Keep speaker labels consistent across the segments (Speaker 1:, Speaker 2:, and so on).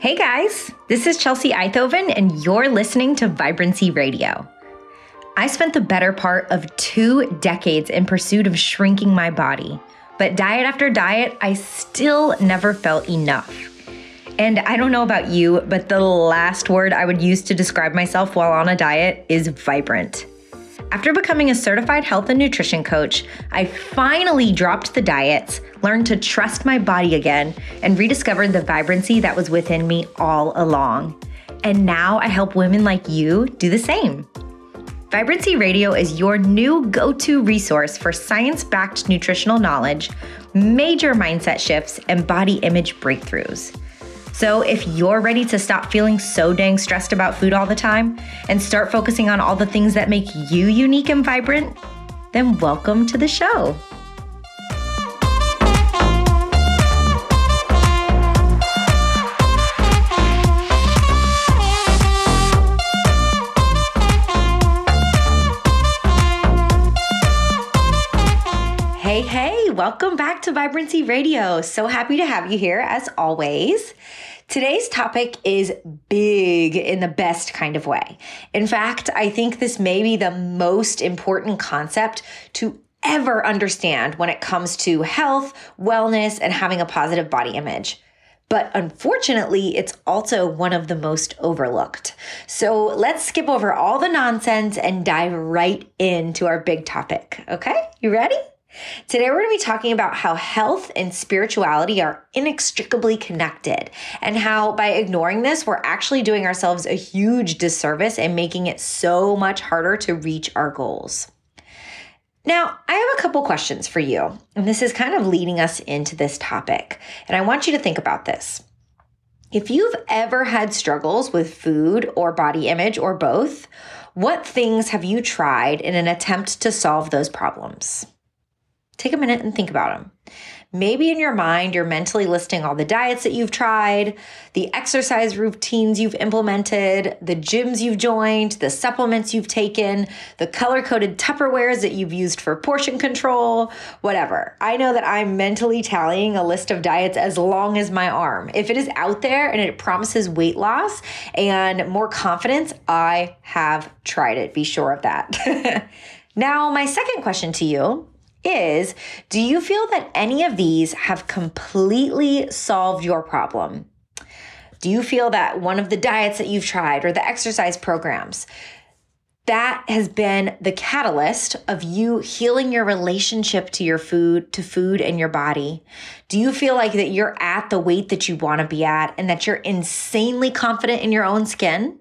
Speaker 1: Hey guys, this is Chelsea Eithoven, and you're listening to Vibrancy Radio. I spent the better part of two decades in pursuit of shrinking my body, but diet after diet, I still never felt enough. And I don't know about you, but the last word I would use to describe myself while on a diet is vibrant. After becoming a certified health and nutrition coach, I finally dropped the diets, learned to trust my body again, and rediscovered the vibrancy that was within me all along. And now I help women like you do the same. Vibrancy Radio is your new go to resource for science backed nutritional knowledge, major mindset shifts, and body image breakthroughs. So, if you're ready to stop feeling so dang stressed about food all the time and start focusing on all the things that make you unique and vibrant, then welcome to the show. Hey, hey, welcome back to Vibrancy Radio. So happy to have you here as always. Today's topic is big in the best kind of way. In fact, I think this may be the most important concept to ever understand when it comes to health, wellness, and having a positive body image. But unfortunately, it's also one of the most overlooked. So let's skip over all the nonsense and dive right into our big topic. Okay, you ready? Today, we're going to be talking about how health and spirituality are inextricably connected, and how by ignoring this, we're actually doing ourselves a huge disservice and making it so much harder to reach our goals. Now, I have a couple questions for you, and this is kind of leading us into this topic, and I want you to think about this. If you've ever had struggles with food or body image or both, what things have you tried in an attempt to solve those problems? Take a minute and think about them. Maybe in your mind, you're mentally listing all the diets that you've tried, the exercise routines you've implemented, the gyms you've joined, the supplements you've taken, the color coded Tupperwares that you've used for portion control, whatever. I know that I'm mentally tallying a list of diets as long as my arm. If it is out there and it promises weight loss and more confidence, I have tried it. Be sure of that. now, my second question to you is do you feel that any of these have completely solved your problem? Do you feel that one of the diets that you've tried or the exercise programs that has been the catalyst of you healing your relationship to your food, to food and your body? Do you feel like that you're at the weight that you want to be at and that you're insanely confident in your own skin?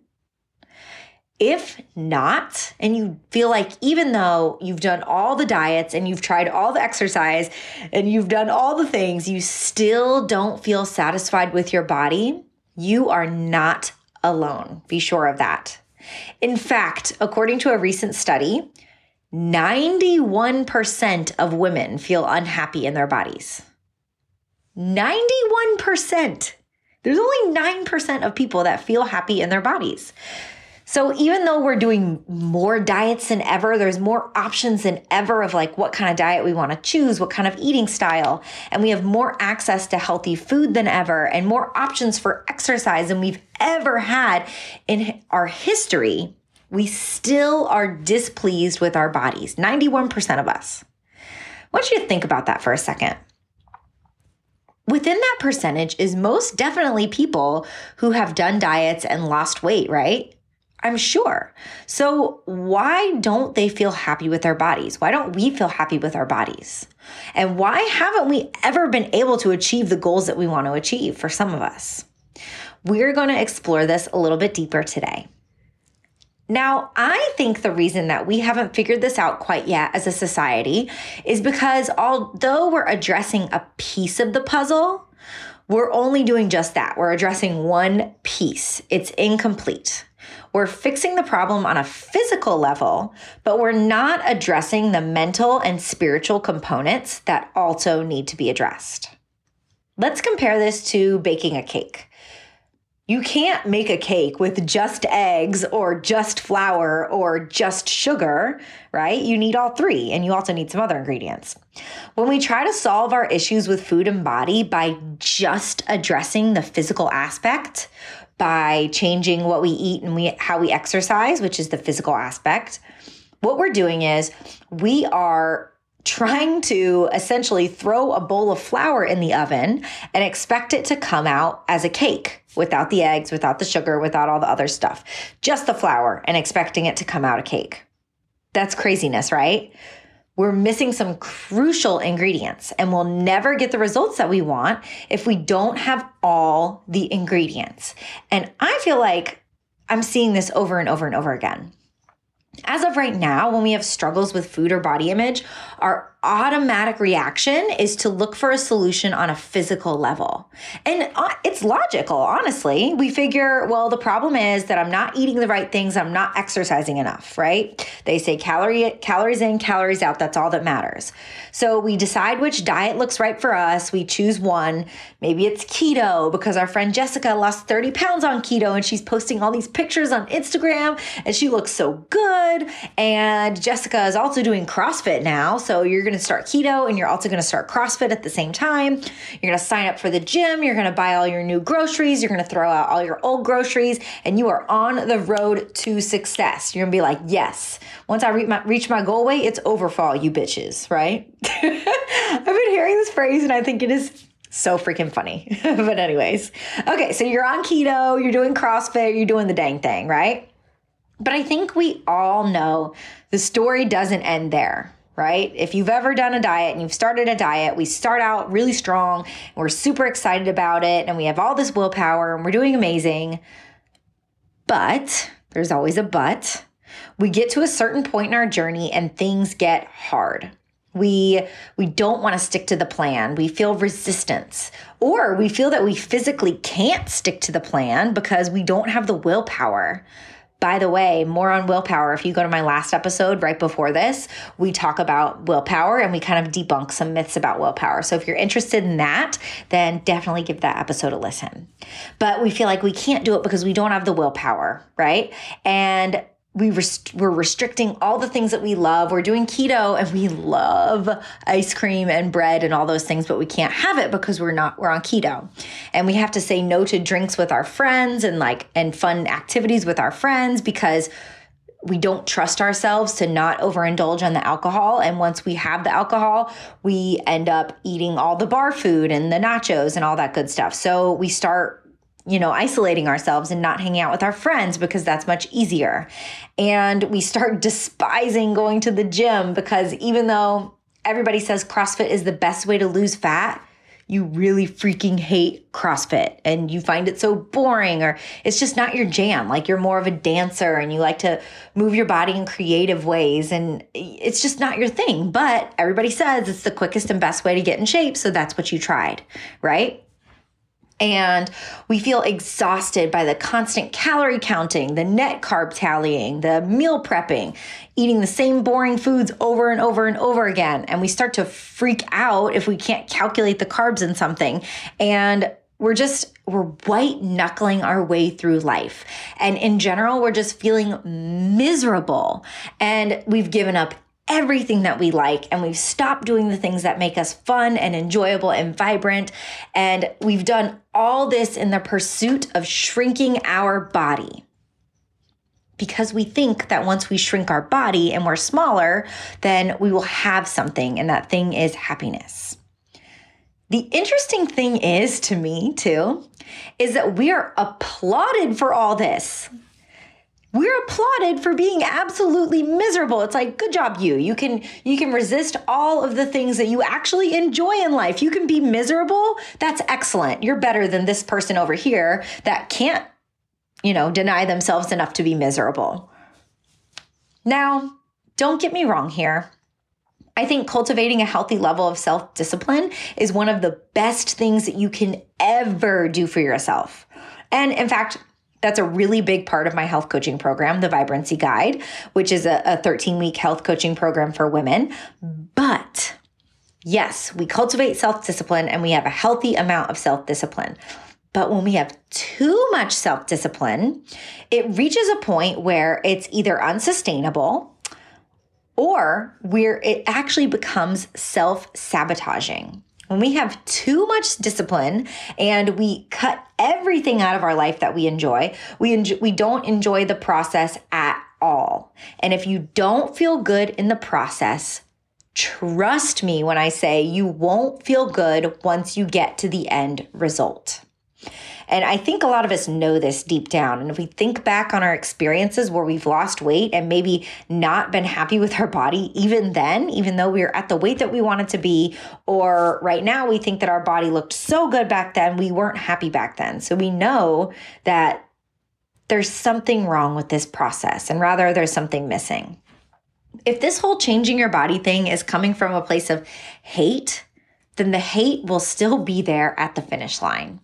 Speaker 1: If not, and you feel like even though you've done all the diets and you've tried all the exercise and you've done all the things, you still don't feel satisfied with your body, you are not alone. Be sure of that. In fact, according to a recent study, 91% of women feel unhappy in their bodies. 91%. There's only 9% of people that feel happy in their bodies. So even though we're doing more diets than ever, there's more options than ever of like what kind of diet we want to choose, what kind of eating style, and we have more access to healthy food than ever and more options for exercise than we've ever had in our history, we still are displeased with our bodies. 91% of us. I want you to think about that for a second. Within that percentage is most definitely people who have done diets and lost weight, right? I'm sure. So, why don't they feel happy with their bodies? Why don't we feel happy with our bodies? And why haven't we ever been able to achieve the goals that we want to achieve for some of us? We're going to explore this a little bit deeper today. Now, I think the reason that we haven't figured this out quite yet as a society is because although we're addressing a piece of the puzzle, we're only doing just that. We're addressing one piece, it's incomplete. We're fixing the problem on a physical level, but we're not addressing the mental and spiritual components that also need to be addressed. Let's compare this to baking a cake. you can't make a cake with just eggs or just flour or just sugar, right? You need all three, and you also need some other ingredients. When we try to solve our issues with food and body by just addressing the physical aspect, by changing what we eat and we how we exercise, which is the physical aspect, what we're doing is we are trying to essentially throw a bowl of flour in the oven and expect it to come out as a cake without the eggs, without the sugar, without all the other stuff. Just the flour and expecting it to come out a cake. That's craziness, right? We're missing some crucial ingredients and we'll never get the results that we want if we don't have all the ingredients. And I feel like I'm seeing this over and over and over again. As of right now, when we have struggles with food or body image, our automatic reaction is to look for a solution on a physical level. And uh, it's logical, honestly. We figure, well, the problem is that I'm not eating the right things, I'm not exercising enough, right? They say calorie calories in, calories out, that's all that matters. So we decide which diet looks right for us, we choose one. Maybe it's keto because our friend Jessica lost 30 pounds on keto and she's posting all these pictures on Instagram and she looks so good. And Jessica is also doing CrossFit now, so you're going to start keto and you're also going to start CrossFit at the same time. You're going to sign up for the gym. You're going to buy all your new groceries. You're going to throw out all your old groceries and you are on the road to success. You're going to be like, yes, once I reach my, reach my goal weight, it's over for all you bitches, right? I've been hearing this phrase and I think it is so freaking funny. but, anyways, okay, so you're on keto, you're doing CrossFit, you're doing the dang thing, right? But I think we all know the story doesn't end there right? If you've ever done a diet and you've started a diet, we start out really strong and we're super excited about it and we have all this willpower and we're doing amazing. But there's always a but. We get to a certain point in our journey and things get hard. We we don't want to stick to the plan. We feel resistance or we feel that we physically can't stick to the plan because we don't have the willpower. By the way, more on willpower. If you go to my last episode right before this, we talk about willpower and we kind of debunk some myths about willpower. So if you're interested in that, then definitely give that episode a listen. But we feel like we can't do it because we don't have the willpower, right? And we rest- we're restricting all the things that we love. We're doing keto and we love ice cream and bread and all those things, but we can't have it because we're not we're on keto. And we have to say no to drinks with our friends and like and fun activities with our friends because we don't trust ourselves to not overindulge on the alcohol. And once we have the alcohol, we end up eating all the bar food and the nachos and all that good stuff. So we start you know, isolating ourselves and not hanging out with our friends because that's much easier. And we start despising going to the gym because even though everybody says CrossFit is the best way to lose fat, you really freaking hate CrossFit and you find it so boring or it's just not your jam. Like you're more of a dancer and you like to move your body in creative ways and it's just not your thing. But everybody says it's the quickest and best way to get in shape. So that's what you tried, right? And we feel exhausted by the constant calorie counting, the net carb tallying, the meal prepping, eating the same boring foods over and over and over again. And we start to freak out if we can't calculate the carbs in something. And we're just we're white knuckling our way through life and in general we're just feeling miserable and we've given up everything that we like and we've stopped doing the things that make us fun and enjoyable and vibrant. And we've done all this in the pursuit of shrinking our body. Because we think that once we shrink our body and we're smaller, then we will have something, and that thing is happiness. The interesting thing is to me, too, is that we are applauded for all this we're applauded for being absolutely miserable. It's like good job you. You can you can resist all of the things that you actually enjoy in life. You can be miserable. That's excellent. You're better than this person over here that can't you know deny themselves enough to be miserable. Now don't get me wrong here. I think cultivating a healthy level of self discipline is one of the best things that you can ever do for yourself. And in fact, that's a really big part of my health coaching program, the Vibrancy Guide, which is a 13 week health coaching program for women. But yes, we cultivate self discipline and we have a healthy amount of self discipline. But when we have too much self discipline, it reaches a point where it's either unsustainable or where it actually becomes self sabotaging. When we have too much discipline and we cut everything out of our life that we enjoy, we enjoy, we don't enjoy the process at all. And if you don't feel good in the process, trust me when I say you won't feel good once you get to the end result. And I think a lot of us know this deep down. And if we think back on our experiences where we've lost weight and maybe not been happy with our body, even then, even though we are at the weight that we wanted to be, or right now we think that our body looked so good back then, we weren't happy back then. So we know that there's something wrong with this process, and rather, there's something missing. If this whole changing your body thing is coming from a place of hate, then the hate will still be there at the finish line.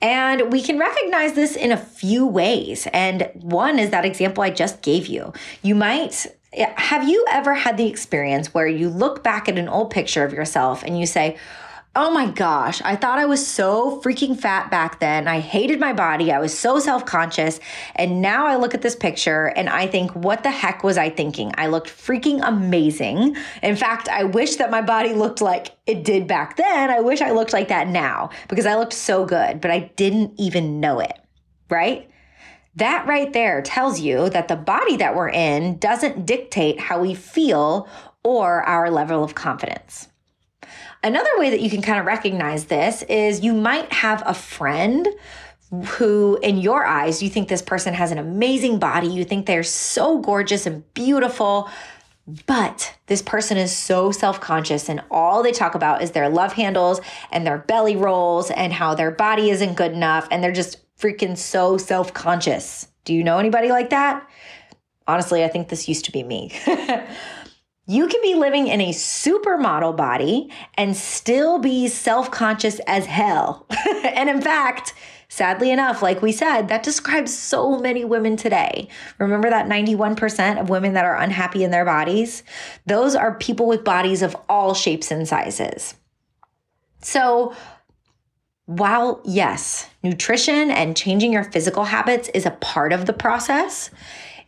Speaker 1: And we can recognize this in a few ways. And one is that example I just gave you. You might have you ever had the experience where you look back at an old picture of yourself and you say, Oh my gosh, I thought I was so freaking fat back then. I hated my body. I was so self conscious. And now I look at this picture and I think, what the heck was I thinking? I looked freaking amazing. In fact, I wish that my body looked like it did back then. I wish I looked like that now because I looked so good, but I didn't even know it, right? That right there tells you that the body that we're in doesn't dictate how we feel or our level of confidence. Another way that you can kind of recognize this is you might have a friend who, in your eyes, you think this person has an amazing body. You think they're so gorgeous and beautiful. But this person is so self conscious, and all they talk about is their love handles and their belly rolls and how their body isn't good enough. And they're just freaking so self conscious. Do you know anybody like that? Honestly, I think this used to be me. You can be living in a supermodel body and still be self conscious as hell. and in fact, sadly enough, like we said, that describes so many women today. Remember that 91% of women that are unhappy in their bodies? Those are people with bodies of all shapes and sizes. So, while yes, nutrition and changing your physical habits is a part of the process,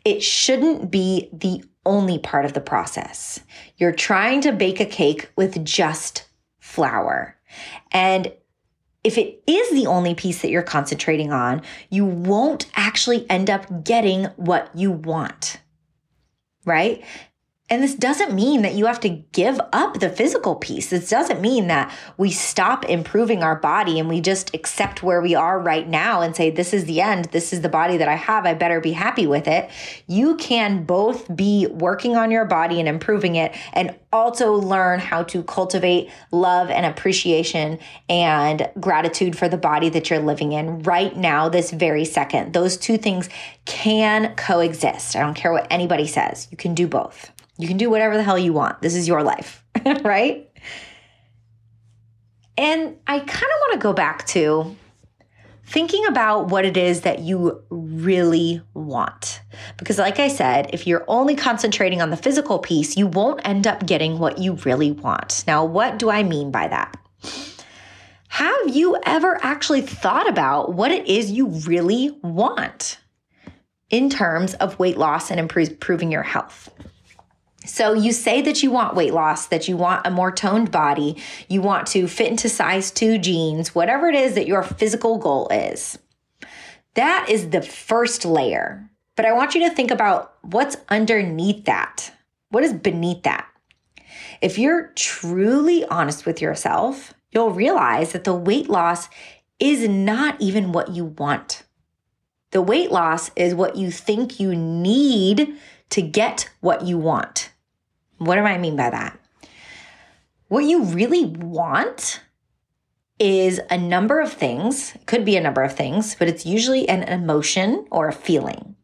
Speaker 1: it shouldn't be the only part of the process. You're trying to bake a cake with just flour. And if it is the only piece that you're concentrating on, you won't actually end up getting what you want. Right? And this doesn't mean that you have to give up the physical piece. This doesn't mean that we stop improving our body and we just accept where we are right now and say, this is the end. This is the body that I have. I better be happy with it. You can both be working on your body and improving it and also learn how to cultivate love and appreciation and gratitude for the body that you're living in right now, this very second. Those two things can coexist. I don't care what anybody says. You can do both. You can do whatever the hell you want. This is your life, right? And I kind of want to go back to thinking about what it is that you really want. Because, like I said, if you're only concentrating on the physical piece, you won't end up getting what you really want. Now, what do I mean by that? Have you ever actually thought about what it is you really want in terms of weight loss and improving your health? So you say that you want weight loss, that you want a more toned body, you want to fit into size 2 jeans, whatever it is that your physical goal is. That is the first layer. But I want you to think about what's underneath that. What is beneath that? If you're truly honest with yourself, you'll realize that the weight loss is not even what you want. The weight loss is what you think you need to get what you want. What do I mean by that? What you really want is a number of things, could be a number of things, but it's usually an emotion or a feeling.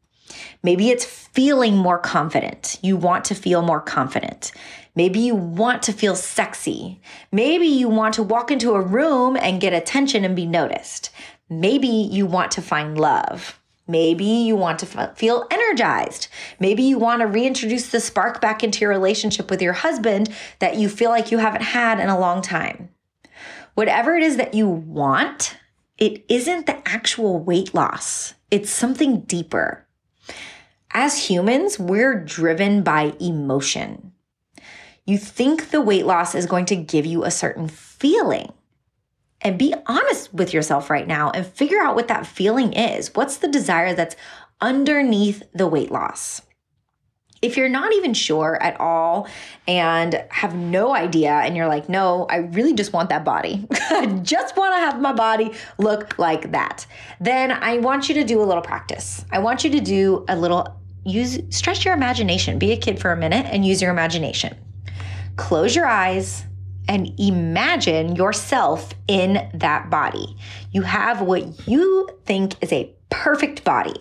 Speaker 1: Maybe it's feeling more confident. You want to feel more confident. Maybe you want to feel sexy. Maybe you want to walk into a room and get attention and be noticed. Maybe you want to find love. Maybe you want to feel energized. Maybe you want to reintroduce the spark back into your relationship with your husband that you feel like you haven't had in a long time. Whatever it is that you want, it isn't the actual weight loss, it's something deeper. As humans, we're driven by emotion. You think the weight loss is going to give you a certain feeling. And be honest with yourself right now and figure out what that feeling is. What's the desire that's underneath the weight loss? If you're not even sure at all and have no idea, and you're like, no, I really just want that body, I just want to have my body look like that, then I want you to do a little practice. I want you to do a little use, stretch your imagination. Be a kid for a minute and use your imagination. Close your eyes and imagine yourself in that body. You have what you think is a perfect body.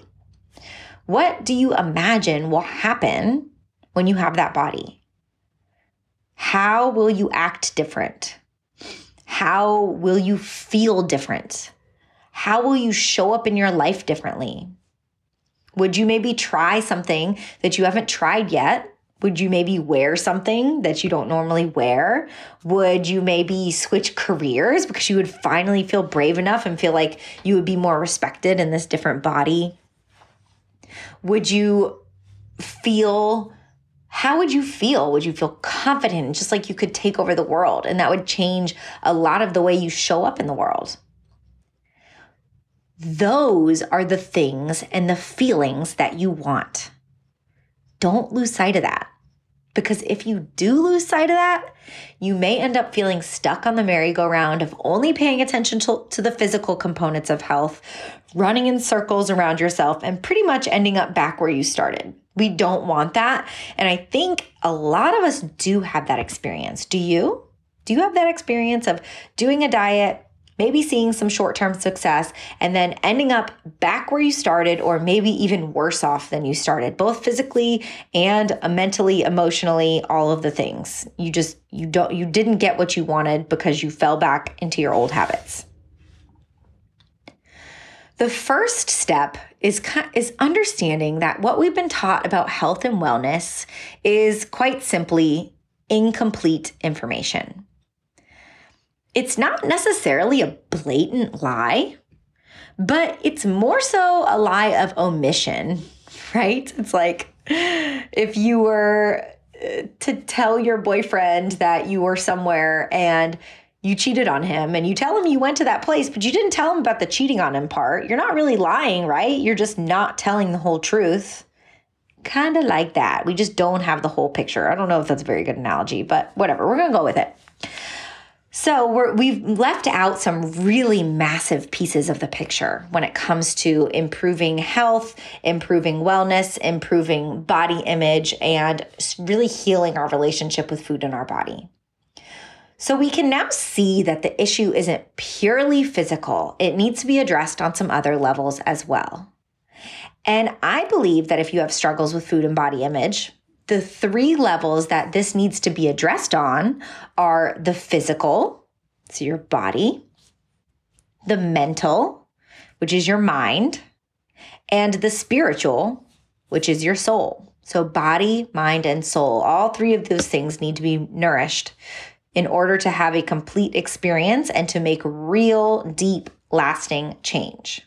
Speaker 1: What do you imagine will happen when you have that body? How will you act different? How will you feel different? How will you show up in your life differently? Would you maybe try something that you haven't tried yet? Would you maybe wear something that you don't normally wear? Would you maybe switch careers because you would finally feel brave enough and feel like you would be more respected in this different body? Would you feel how would you feel? Would you feel confident, just like you could take over the world? And that would change a lot of the way you show up in the world. Those are the things and the feelings that you want. Don't lose sight of that. Because if you do lose sight of that, you may end up feeling stuck on the merry-go-round of only paying attention to, to, the physical components of health, running in circles around yourself, and pretty much ending up back where you started. We don't want that. And I think a lot of us do have that experience. Do you? Do you have that experience of doing a diet, maybe seeing some short term success, and then ending up back where you started, or maybe even worse off than you started, both physically and mentally, emotionally, all of the things. You just, you don't, you didn't get what you wanted because you fell back into your old habits. The first step is, is understanding that what we've been taught about health and wellness is quite simply incomplete information it's not necessarily a blatant lie, but it's more so a lie of omission, right? It's like if you were uh, to tell your boyfriend that you were somewhere and you cheated on him and you tell him you went to that place, but you didn't tell him about the cheating on him part. You're not really lying, right? You're just not telling the whole truth. Kind of like that. We just don't have the whole picture. I don't know if that's a very good analogy, but whatever. We're going to go with it. So we have left out some really massive pieces of the picture when it comes to improving health, improving wellness, improving body image, and really healing our relationship with food in our body. So we can now see that the issue isn't purely physical. It needs to be addressed on some other levels as well. And I believe that if you have struggles with food and body image, the three levels that this needs to be addressed on are the physical, so your body, the mental, which is your mind, and the spiritual, which is your soul. So, body, mind, and soul, all three of those things need to be nourished in order to have a complete experience and to make real, deep, lasting change.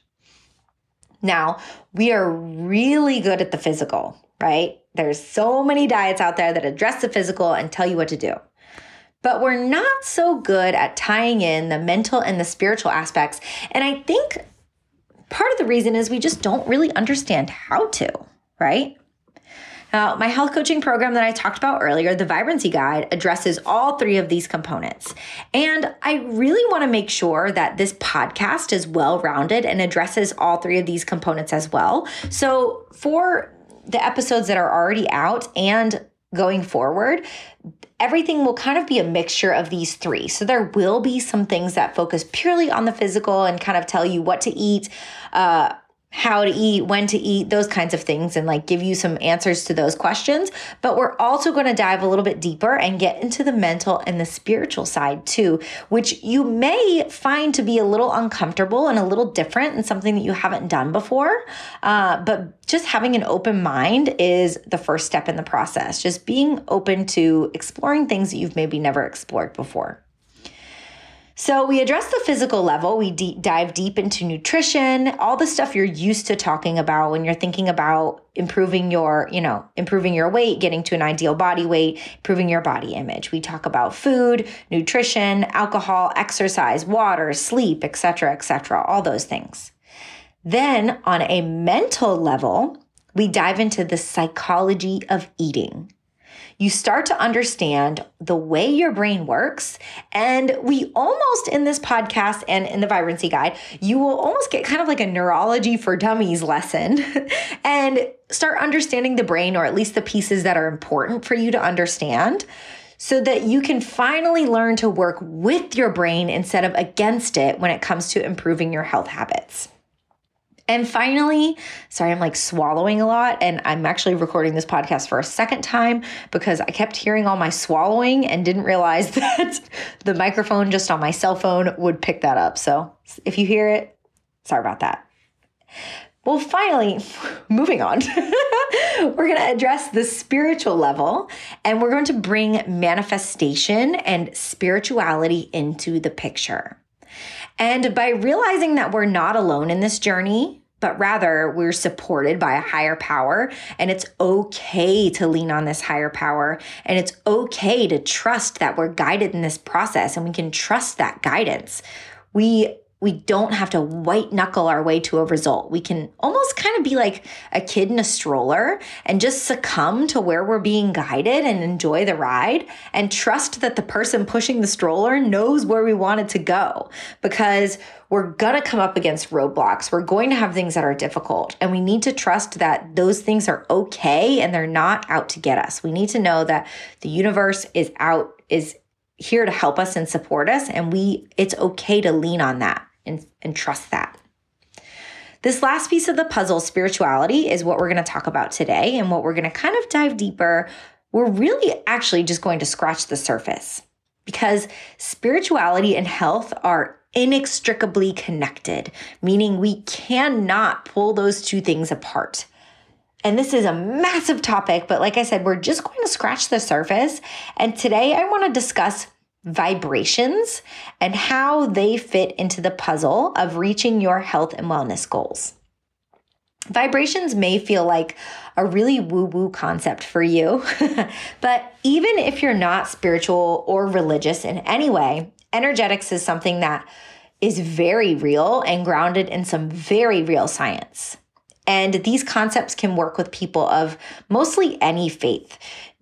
Speaker 1: Now, we are really good at the physical, right? There's so many diets out there that address the physical and tell you what to do. But we're not so good at tying in the mental and the spiritual aspects. And I think part of the reason is we just don't really understand how to, right? Now, my health coaching program that I talked about earlier, the Vibrancy Guide, addresses all three of these components. And I really want to make sure that this podcast is well rounded and addresses all three of these components as well. So, for the episodes that are already out and going forward, everything will kind of be a mixture of these three. So there will be some things that focus purely on the physical and kind of tell you what to eat, uh, how to eat, when to eat, those kinds of things, and like give you some answers to those questions. But we're also going to dive a little bit deeper and get into the mental and the spiritual side too, which you may find to be a little uncomfortable and a little different and something that you haven't done before. Uh, but just having an open mind is the first step in the process, just being open to exploring things that you've maybe never explored before. So we address the physical level. We dive deep into nutrition, all the stuff you're used to talking about when you're thinking about improving your, you know, improving your weight, getting to an ideal body weight, improving your body image. We talk about food, nutrition, alcohol, exercise, water, sleep, etc., etc., all those things. Then on a mental level, we dive into the psychology of eating you start to understand the way your brain works. And we almost in this podcast and in the vibrancy guide, you will almost get kind of like a neurology for dummies lesson and start understanding the brain, or at least the pieces that are important for you to understand so that you can finally learn to work with your brain instead of against it when it comes to improving your health habits. And finally, sorry, I'm like swallowing a lot, and I'm actually recording this podcast for a second time because I kept hearing all my swallowing and didn't realize that the microphone just on my cell phone would pick that up. So if you hear it, sorry about that. Well, finally, moving on, we're going to address the spiritual level and we're going to bring manifestation and spirituality into the picture. And by realizing that we're not alone in this journey, but rather we're supported by a higher power, and it's okay to lean on this higher power, and it's okay to trust that we're guided in this process and we can trust that guidance. We we don't have to white knuckle our way to a result. We can almost kind of be like a kid in a stroller and just succumb to where we're being guided and enjoy the ride and trust that the person pushing the stroller knows where we wanted to go because we're going to come up against roadblocks. We're going to have things that are difficult and we need to trust that those things are okay and they're not out to get us. We need to know that the universe is out is here to help us and support us and we it's okay to lean on that and, and trust that. This last piece of the puzzle, spirituality, is what we're going to talk about today and what we're going to kind of dive deeper. We're really actually just going to scratch the surface because spirituality and health are inextricably connected, meaning we cannot pull those two things apart. And this is a massive topic, but like I said, we're just going to scratch the surface. And today I want to discuss vibrations and how they fit into the puzzle of reaching your health and wellness goals. Vibrations may feel like a really woo woo concept for you, but even if you're not spiritual or religious in any way, energetics is something that is very real and grounded in some very real science. And these concepts can work with people of mostly any faith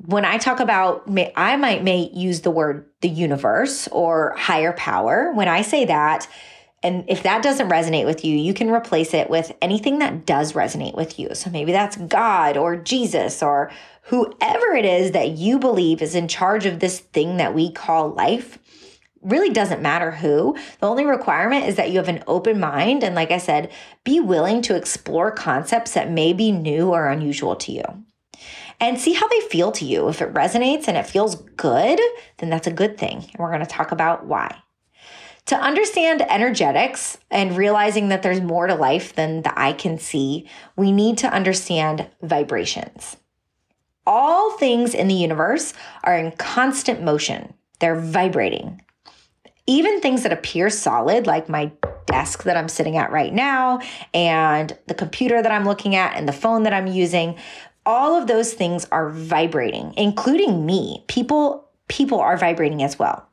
Speaker 1: when I talk about, I might may use the word the universe or higher power. When I say that, and if that doesn't resonate with you, you can replace it with anything that does resonate with you. So maybe that's God or Jesus or whoever it is that you believe is in charge of this thing that we call life. Really doesn't matter who. The only requirement is that you have an open mind. And like I said, be willing to explore concepts that may be new or unusual to you and see how they feel to you. If it resonates and it feels good, then that's a good thing. And we're going to talk about why. To understand energetics and realizing that there's more to life than the eye can see, we need to understand vibrations. All things in the universe are in constant motion, they're vibrating. Even things that appear solid, like my desk that I'm sitting at right now, and the computer that I'm looking at, and the phone that I'm using, all of those things are vibrating, including me. People people are vibrating as well.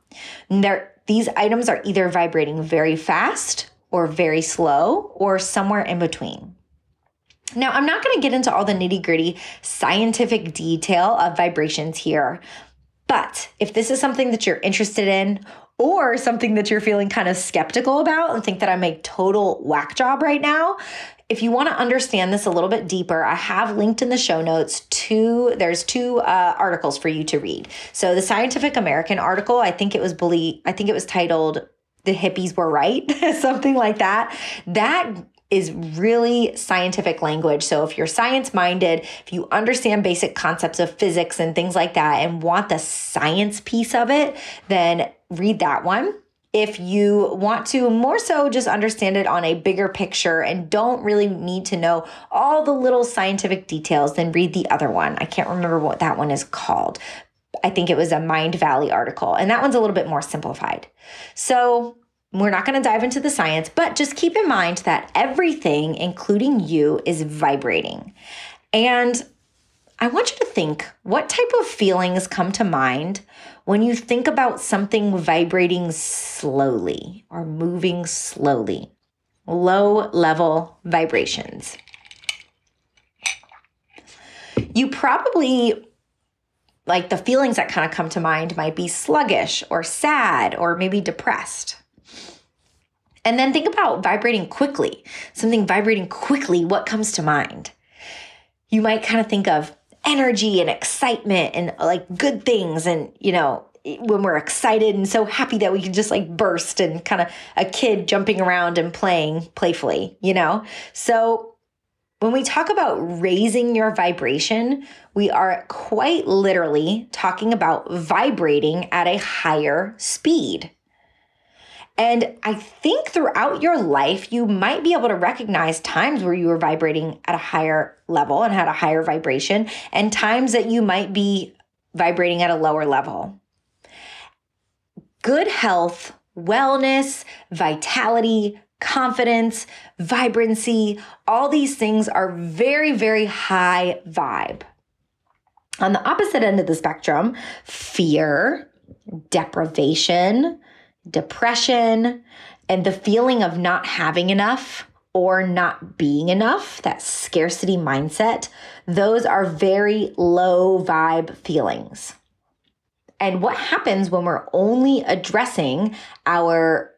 Speaker 1: They're, these items are either vibrating very fast or very slow or somewhere in between. Now, I'm not going to get into all the nitty gritty scientific detail of vibrations here, but if this is something that you're interested in or something that you're feeling kind of skeptical about and think that I'm a total whack job right now, if you want to understand this a little bit deeper, I have linked in the show notes two, there's two uh, articles for you to read. So the Scientific American article, I think it was believe, I think it was titled "The Hippies Were Right," something like that. That is really scientific language. So if you're science minded, if you understand basic concepts of physics and things like that, and want the science piece of it, then read that one if you want to more so just understand it on a bigger picture and don't really need to know all the little scientific details, then read the other one. I can't remember what that one is called. I think it was a Mindvalley article, and that one's a little bit more simplified. So we're not going to dive into the science, but just keep in mind that everything, including you, is vibrating. And I want you to think what type of feelings come to mind when you think about something vibrating slowly or moving slowly. Low level vibrations. You probably like the feelings that kind of come to mind might be sluggish or sad or maybe depressed. And then think about vibrating quickly. Something vibrating quickly, what comes to mind? You might kind of think of energy and excitement and like good things and, you know, when we're excited and so happy that we can just like burst and kind of a kid jumping around and playing playfully, you know? So when we talk about raising your vibration, we are quite literally talking about vibrating at a higher speed. And I think throughout your life, you might be able to recognize times where you were vibrating at a higher level and had a higher vibration, and times that you might be vibrating at a lower level. Good health, wellness, vitality, confidence, vibrancy, all these things are very, very high vibe. On the opposite end of the spectrum, fear, deprivation, depression, and the feeling of not having enough or not being enough, that scarcity mindset, those are very low vibe feelings. And what happens when we're only addressing our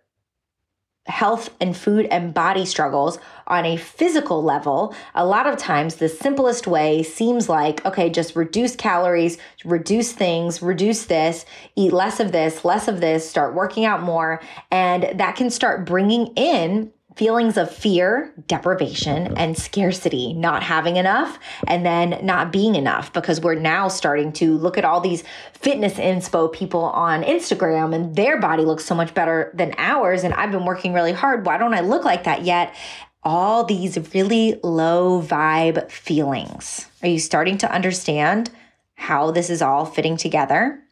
Speaker 1: health and food and body struggles on a physical level, a lot of times the simplest way seems like, okay, just reduce calories, reduce things, reduce this, eat less of this, less of this, start working out more. And that can start bringing in feelings of fear, deprivation, and scarcity, not having enough, and then not being enough because we're now starting to look at all these fitness inspo people on Instagram and their body looks so much better than ours. And I've been working really hard. Why don't I look like that yet? All these really low vibe feelings. Are you starting to understand how this is all fitting together?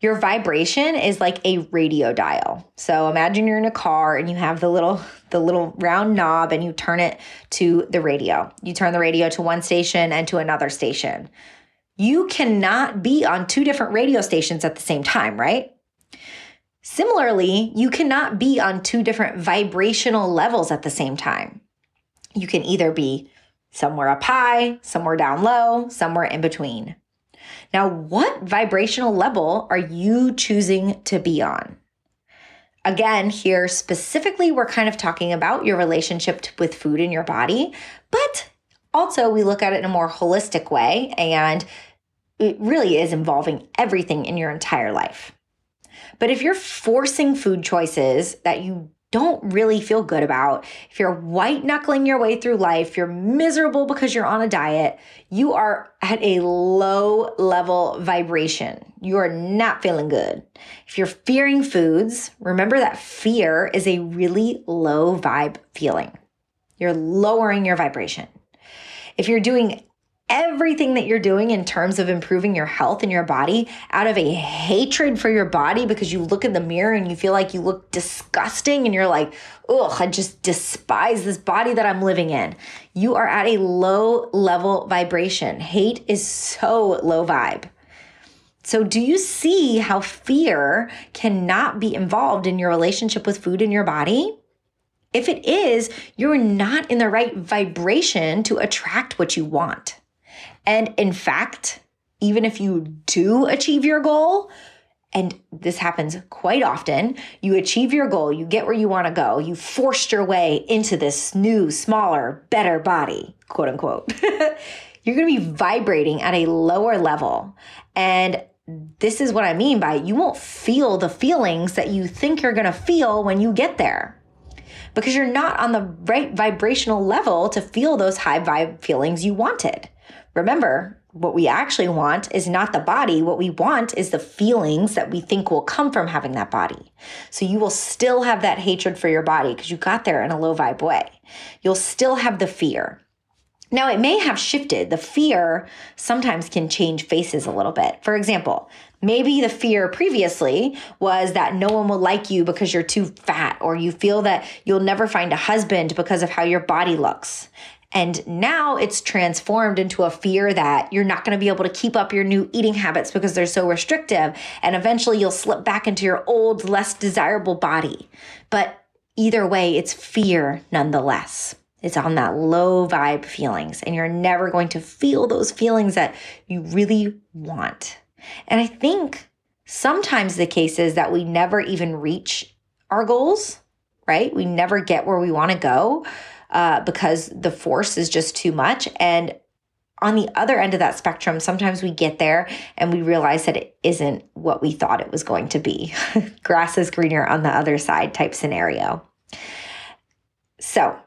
Speaker 1: Your vibration is like a radio dial. So imagine you're in a car and you have the little the little round knob and you turn it to the radio. You turn the radio to one station and to another station. You cannot be on two different radio stations at the same time, right? Similarly, you cannot be on two different vibrational levels at the same time. You can either be somewhere up high, somewhere down low, somewhere in between. Now, what vibrational level are you choosing to be on? Again, here specifically, we're kind of talking about your relationship with food in your body, but also we look at it in a more holistic way, and it really is involving everything in your entire life. But if you're forcing food choices that you don't really feel good about, if you're white knuckling your way through life, you're miserable because you're on a diet, you are at a low level vibration. You are not feeling good. If you're fearing foods, remember that fear is a really low vibe feeling. You're lowering your vibration. If you're doing everything that you're doing in terms of improving your health and your body out of a hatred for your body because you look in the mirror and you feel like you look disgusting and you're like, ugh, I just despise this body that I'm living in. You are at a low level vibration. Hate is so low vibe. So, do you see how fear cannot be involved in your relationship with food in your body? If it is, you're not in the right vibration to attract what you want. And in fact, even if you do achieve your goal, and this happens quite often, you achieve your goal, you get where you want to go, you forced your way into this new, smaller, better body, quote unquote. You're going to be vibrating at a lower level. And this is what I mean by you won't feel the feelings that you think you're going to feel when you get there because you're not on the right vibrational level to feel those high vibe feelings you wanted. Remember, what we actually want is not the body. What we want is the feelings that we think will come from having that body. So you will still have that hatred for your body because you got there in a low vibe way. You'll still have the fear. Now, it may have shifted. The fear sometimes can change faces a little bit. For example, maybe the fear previously was that no one will like you because you're too fat, or you feel that you'll never find a husband because of how your body looks. And now it's transformed into a fear that you're not going to be able to keep up your new eating habits because they're so restrictive. And eventually you'll slip back into your old, less desirable body. But either way, it's fear nonetheless. It's on that low vibe feelings, and you're never going to feel those feelings that you really want. And I think sometimes the case is that we never even reach our goals, right? We never get where we want to go uh, because the force is just too much. And on the other end of that spectrum, sometimes we get there and we realize that it isn't what we thought it was going to be. Grass is greener on the other side type scenario. So,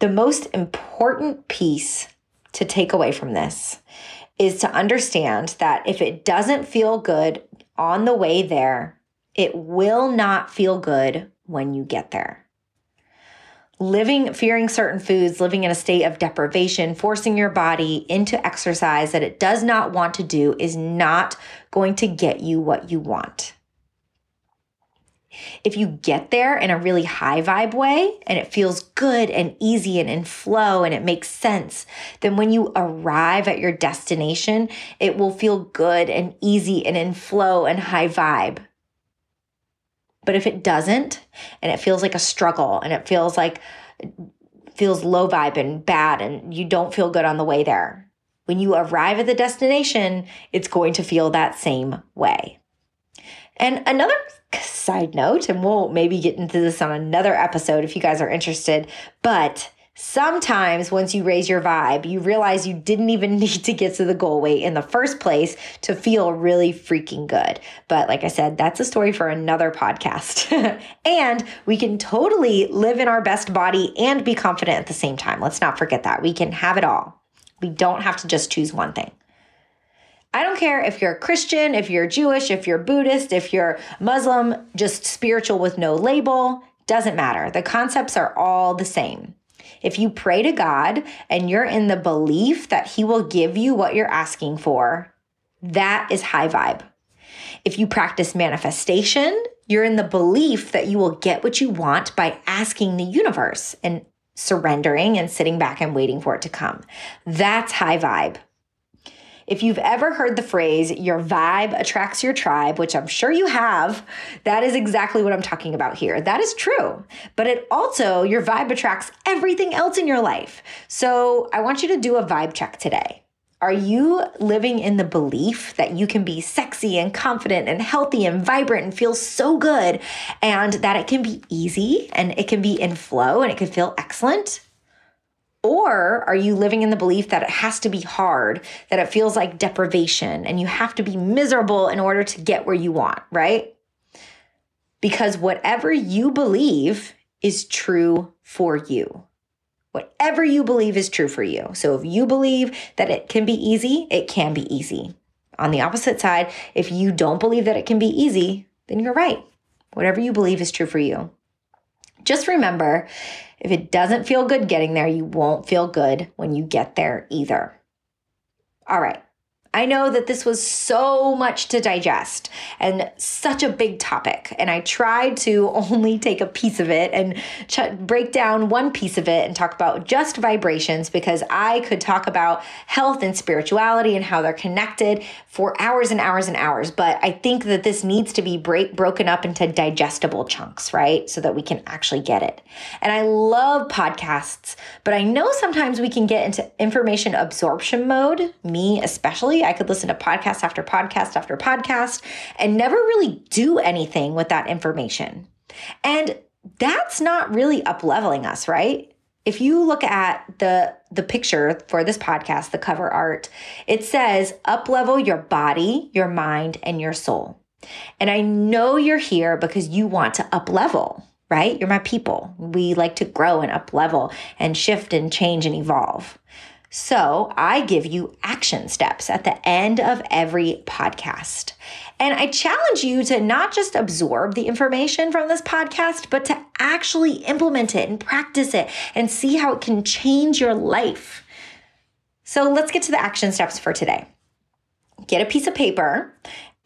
Speaker 1: the most important piece to take away from this is to understand that if it doesn't feel good on the way there, it will not feel good when you get there. Living, fearing certain foods, living in a state of deprivation, forcing your body into exercise that it does not want to do is not going to get you what you want. If you get there in a really high vibe way and it feels good and easy and in flow and it makes sense, then when you arrive at your destination, it will feel good and easy and in flow and high vibe. But if it doesn't and it feels like a struggle and it feels like feels low vibe and bad and you don't feel good on the way there, when you arrive at the destination, it's going to feel that same way. And another side note, and we'll maybe get into this on another episode if you guys are interested, but Sometimes, once you raise your vibe, you realize you didn't even need to get to the goal weight in the first place to feel really freaking good. But like I said, that's a story for another podcast. and we can totally live in our best body and be confident at the same time. Let's not forget that. We can have it all. We don't have to just choose one thing. I don't care if you're a Christian, if you're Jewish, if you're Buddhist, if you're Muslim, just spiritual with no label, doesn't matter. The concepts are all the same. If you pray to God and you're in the belief that He will give you what you're asking for, that is high vibe. If you practice manifestation, you're in the belief that you will get what you want by asking the universe and surrendering and sitting back and waiting for it to come. That's high vibe. If you've ever heard the phrase, your vibe attracts your tribe, which I'm sure you have, that is exactly what I'm talking about here. That is true. But it also, your vibe attracts everything else in your life. So I want you to do a vibe check today. Are you living in the belief that you can be sexy and confident and healthy and vibrant and feel so good and that it can be easy and it can be in flow and it can feel excellent? Or are you living in the belief that it has to be hard, that it feels like deprivation, and you have to be miserable in order to get where you want, right? Because whatever you believe is true for you. Whatever you believe is true for you. So if you believe that it can be easy, it can be easy. On the opposite side, if you don't believe that it can be easy, then you're right. Whatever you believe is true for you. Just remember if it doesn't feel good getting there, you won't feel good when you get there either. All right. I know that this was so much to digest and such a big topic. And I tried to only take a piece of it and ch- break down one piece of it and talk about just vibrations because I could talk about health and spirituality and how they're connected for hours and hours and hours. But I think that this needs to be break- broken up into digestible chunks, right? So that we can actually get it. And I love podcasts, but I know sometimes we can get into information absorption mode, me especially. I could listen to podcast after podcast after podcast and never really do anything with that information. And that's not really up leveling us, right? If you look at the the picture for this podcast, the cover art, it says uplevel your body, your mind, and your soul. And I know you're here because you want to uplevel right? You're my people. We like to grow and up level and shift and change and evolve. So I give you action steps at the end of every podcast. And I challenge you to not just absorb the information from this podcast, but to actually implement it and practice it and see how it can change your life. So let's get to the action steps for today. Get a piece of paper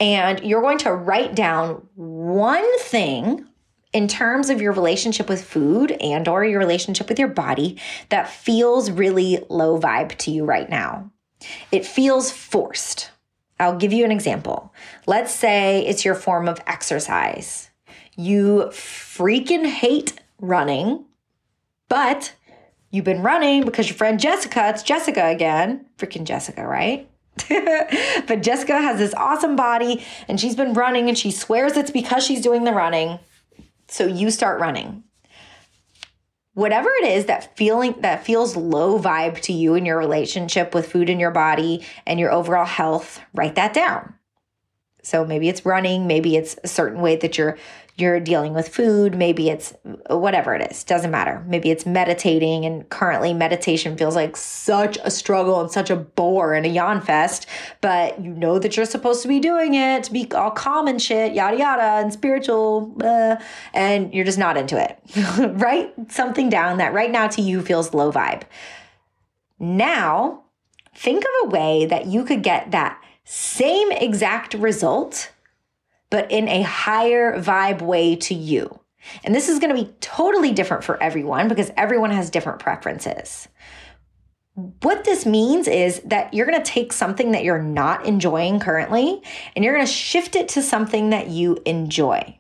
Speaker 1: and you're going to write down one thing in terms of your relationship with food and or your relationship with your body that feels really low vibe to you right now. It feels forced. I'll give you an example. Let's say it's your form of exercise. You freaking hate running, but you've been running because your friend Jessica, it's Jessica again, freaking Jessica, right? but Jessica has this awesome body and she's been running and she swears it's because she's doing the running. So you start running. Whatever it is that feeling that feels low vibe to you in your relationship with food in your body and your overall health, write that down. So maybe it's running, maybe it's a certain way that you're you're dealing with food, maybe it's whatever it is, doesn't matter. Maybe it's meditating, and currently meditation feels like such a struggle and such a bore and a yawn fest, but you know that you're supposed to be doing it to be all calm and shit, yada yada, and spiritual, uh, and you're just not into it. Write something down that right now to you feels low vibe. Now, think of a way that you could get that same exact result but in a higher vibe way to you. And this is going to be totally different for everyone because everyone has different preferences. What this means is that you're going to take something that you're not enjoying currently and you're going to shift it to something that you enjoy.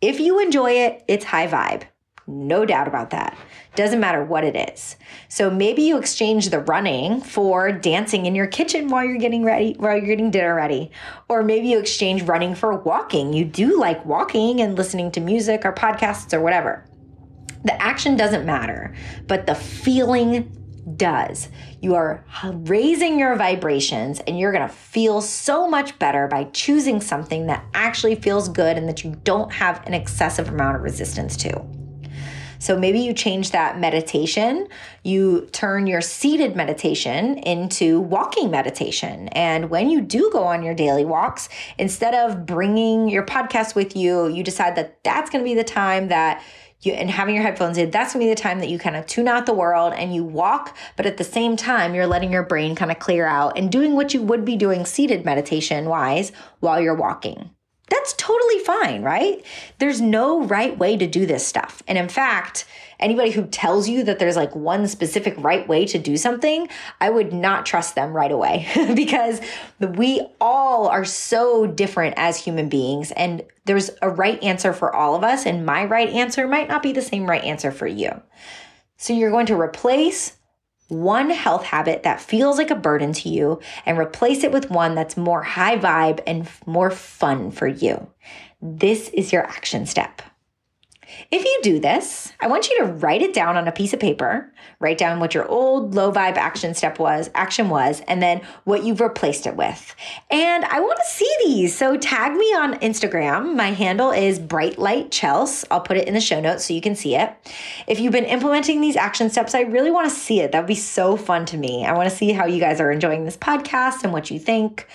Speaker 1: If you enjoy it, it's high vibe. No doubt about that. Doesn't matter what it is. So maybe you exchange the running for dancing in your kitchen while you're getting ready, while you're getting dinner ready. Or maybe you exchange running for walking. You do like walking and listening to music or podcasts or whatever. The action doesn't matter, but the feeling does. You are raising your vibrations and you're going to feel so much better by choosing something that actually feels good and that you don't have an excessive amount of resistance to. So maybe you change that meditation, you turn your seated meditation into walking meditation. And when you do go on your daily walks, instead of bringing your podcast with you, you decide that that's going to be the time that you, and having your headphones in, that's gonna be the time that you kind of tune out the world and you walk, but at the same time, you're letting your brain kind of clear out and doing what you would be doing seated meditation wise while you're walking. That's totally fine, right? There's no right way to do this stuff. And in fact, anybody who tells you that there's like one specific right way to do something, I would not trust them right away because we all are so different as human beings and there's a right answer for all of us and my right answer might not be the same right answer for you. So you're going to replace one health habit that feels like a burden to you and replace it with one that's more high vibe and more fun for you. This is your action step. If you do this, I want you to write it down on a piece of paper. Write down what your old low vibe action step was, action was, and then what you've replaced it with. And I want to see these. So tag me on Instagram. My handle is Bright Light Chels. I'll put it in the show notes so you can see it. If you've been implementing these action steps, I really want to see it. That'd be so fun to me. I want to see how you guys are enjoying this podcast and what you think.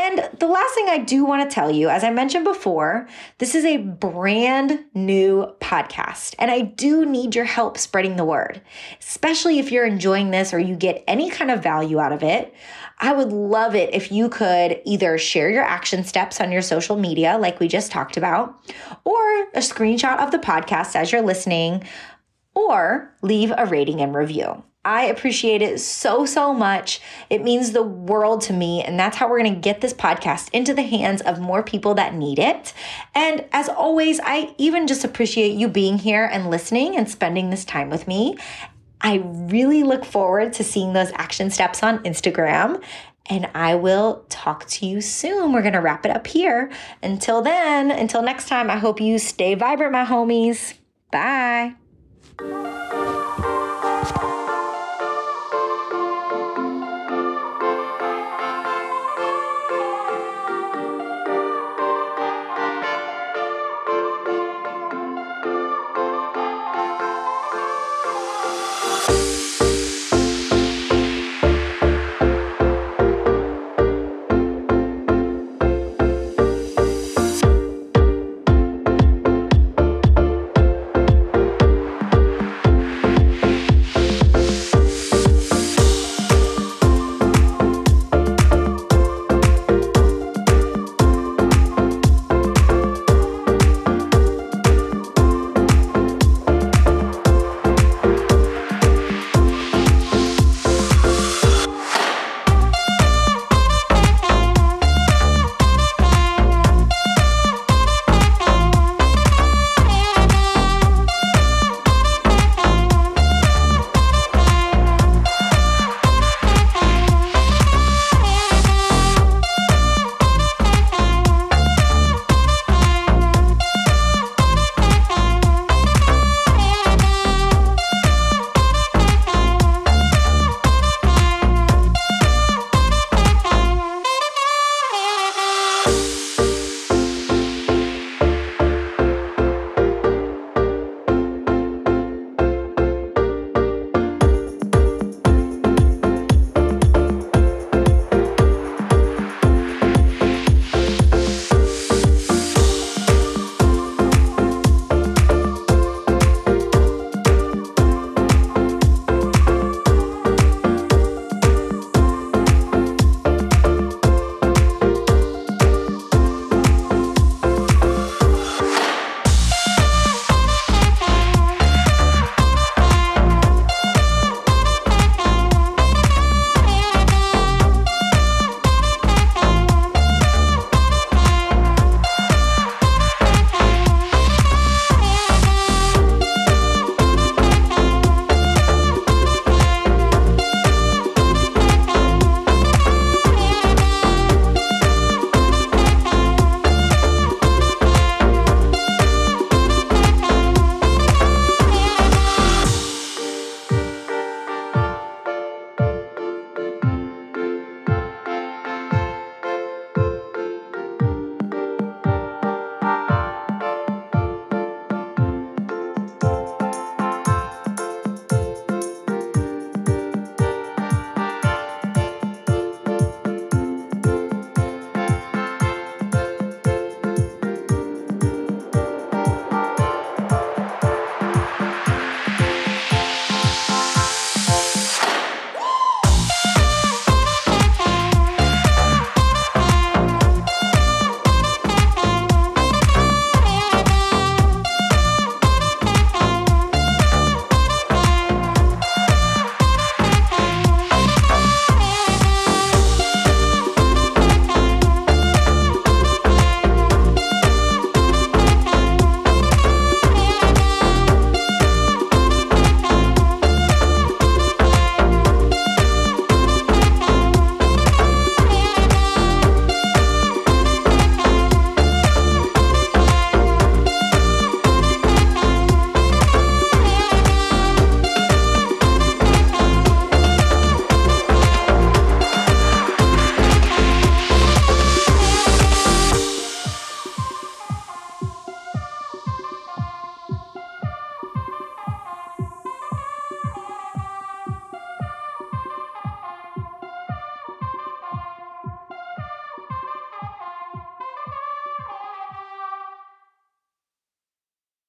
Speaker 1: And the last thing I do want to tell you, as I mentioned before, this is a brand new podcast, and I do need your help spreading the word, especially if you're enjoying this or you get any kind of value out of it. I would love it if you could either share your action steps on your social media, like we just talked about, or a screenshot of the podcast as you're listening, or leave a rating and review. I appreciate it so, so much. It means the world to me. And that's how we're going to get this podcast into the hands of more people that need it. And as always, I even just appreciate you being here and listening and spending this time with me. I really look forward to seeing those action steps on Instagram. And I will talk to you soon. We're going to wrap it up here. Until then, until next time, I hope you stay vibrant, my homies. Bye.